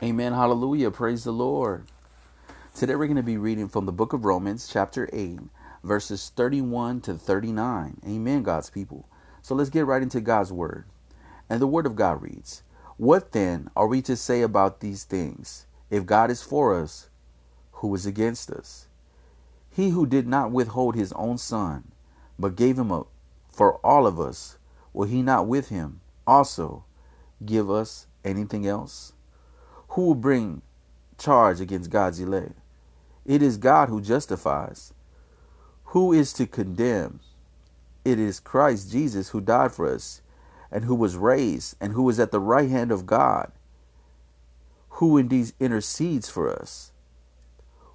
Amen. Hallelujah. Praise the Lord. Today we're going to be reading from the book of Romans, chapter 8, verses 31 to 39. Amen, God's people. So let's get right into God's word. And the word of God reads What then are we to say about these things? If God is for us, who is against us? He who did not withhold his own son, but gave him up for all of us, will he not with him also give us anything else? Who will bring charge against God's elect? It is God who justifies. Who is to condemn? It is Christ Jesus who died for us, and who was raised, and who is at the right hand of God, who indeed intercedes for us.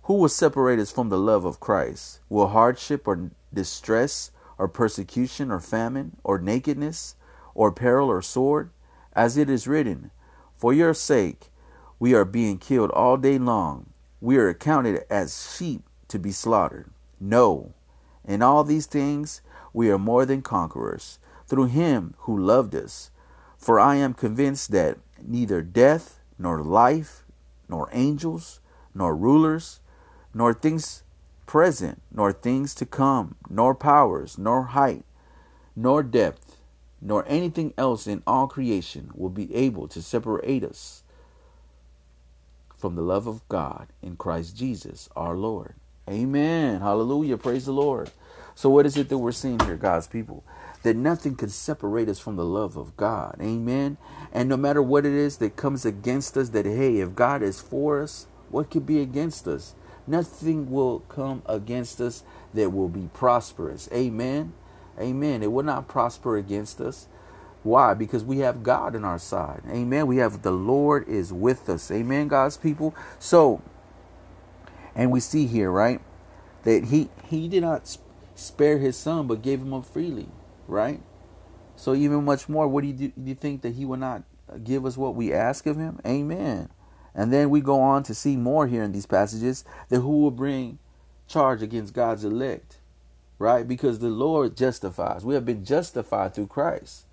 Who will separate us from the love of Christ? Will hardship or distress or persecution or famine or nakedness or peril or sword? As it is written, For your sake we are being killed all day long. We are accounted as sheep to be slaughtered. No, in all these things we are more than conquerors through him who loved us. For I am convinced that neither death, nor life, nor angels, nor rulers, nor things present, nor things to come, nor powers, nor height, nor depth, nor anything else in all creation will be able to separate us from the love of God in Christ Jesus our Lord. Amen. Hallelujah. Praise the Lord. So, what is it that we're seeing here, God's people? That nothing can separate us from the love of God. Amen. And no matter what it is that comes against us, that hey, if God is for us, what could be against us? Nothing will come against us that will be prosperous. Amen. Amen. It will not prosper against us. Why? Because we have God on our side. Amen. We have the Lord is with us. Amen, God's people. So, and we see here, right, that he he did not spare his son, but gave him up freely, right? So even much more, what do you, do you think that he will not give us what we ask of him? Amen. And then we go on to see more here in these passages that who will bring charge against God's elect, right? Because the Lord justifies. We have been justified through Christ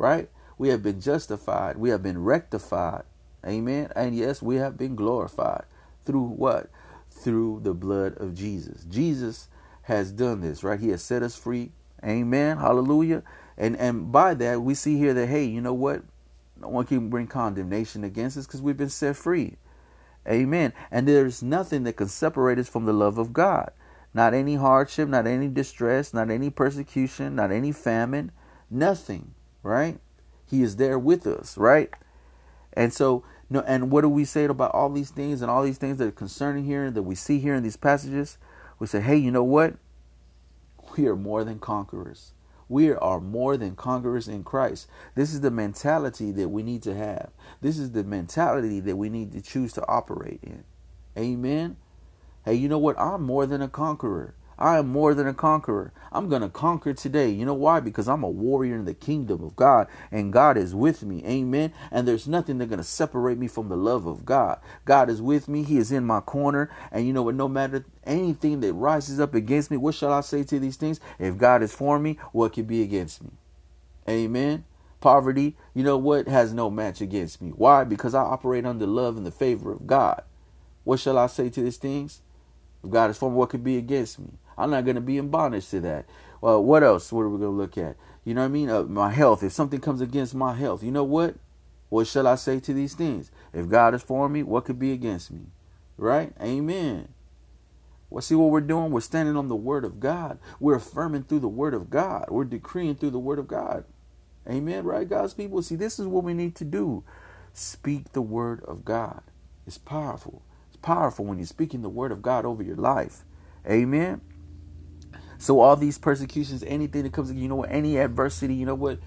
right? We have been justified. We have been rectified. Amen. And yes, we have been glorified through what? Through the blood of Jesus. Jesus has done this, right? He has set us free. Amen. Hallelujah. And and by that we see here that hey, you know what? No one can bring condemnation against us because we've been set free. Amen. And there's nothing that can separate us from the love of God. Not any hardship, not any distress, not any persecution, not any famine, nothing right? He is there with us, right? And so, no, and what do we say about all these things and all these things that are concerning here that we see here in these passages? We say, hey, you know what? We are more than conquerors. We are more than conquerors in Christ. This is the mentality that we need to have. This is the mentality that we need to choose to operate in. Amen. Hey, you know what? I'm more than a conqueror. I am more than a conqueror. I'm going to conquer today. You know why? Because I'm a warrior in the kingdom of God and God is with me. Amen. And there's nothing that's going to separate me from the love of God. God is with me. He is in my corner. And you know what? No matter anything that rises up against me, what shall I say to these things? If God is for me, what could be against me? Amen. Poverty, you know what, has no match against me. Why? Because I operate under love and the favor of God. What shall I say to these things? If God is for me, what could be against me? I'm not going to be in bondage to that. Well, what else? What are we going to look at? You know what I mean? Uh, my health. If something comes against my health, you know what? What shall I say to these things? If God is for me, what could be against me? Right? Amen. Well, see what we're doing? We're standing on the word of God. We're affirming through the word of God. We're decreeing through the word of God. Amen. Right, God's people? See, this is what we need to do. Speak the word of God. It's powerful. It's powerful when you're speaking the word of God over your life. Amen. So all these persecutions, anything that comes, you know what, any adversity, you know what,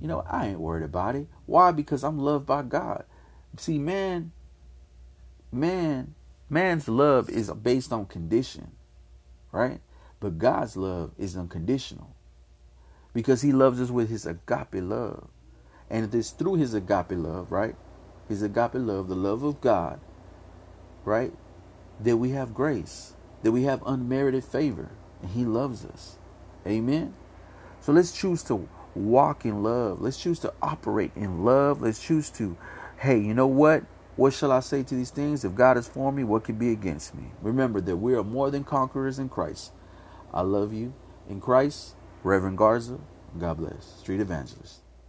you know, I ain't worried about it. Why? Because I'm loved by God. See, man, man, man's love is based on condition, right? But God's love is unconditional because he loves us with his agape love. And it's through his agape love, right? His agape love, the love of God, right? That we have grace, that we have unmerited favor He loves us. Amen. So let's choose to walk in love. Let's choose to operate in love. Let's choose to, hey, you know what? What shall I say to these things? If God is for me, what can be against me? Remember that we are more than conquerors in Christ. I love you in Christ. Reverend Garza, God bless. Street Evangelist.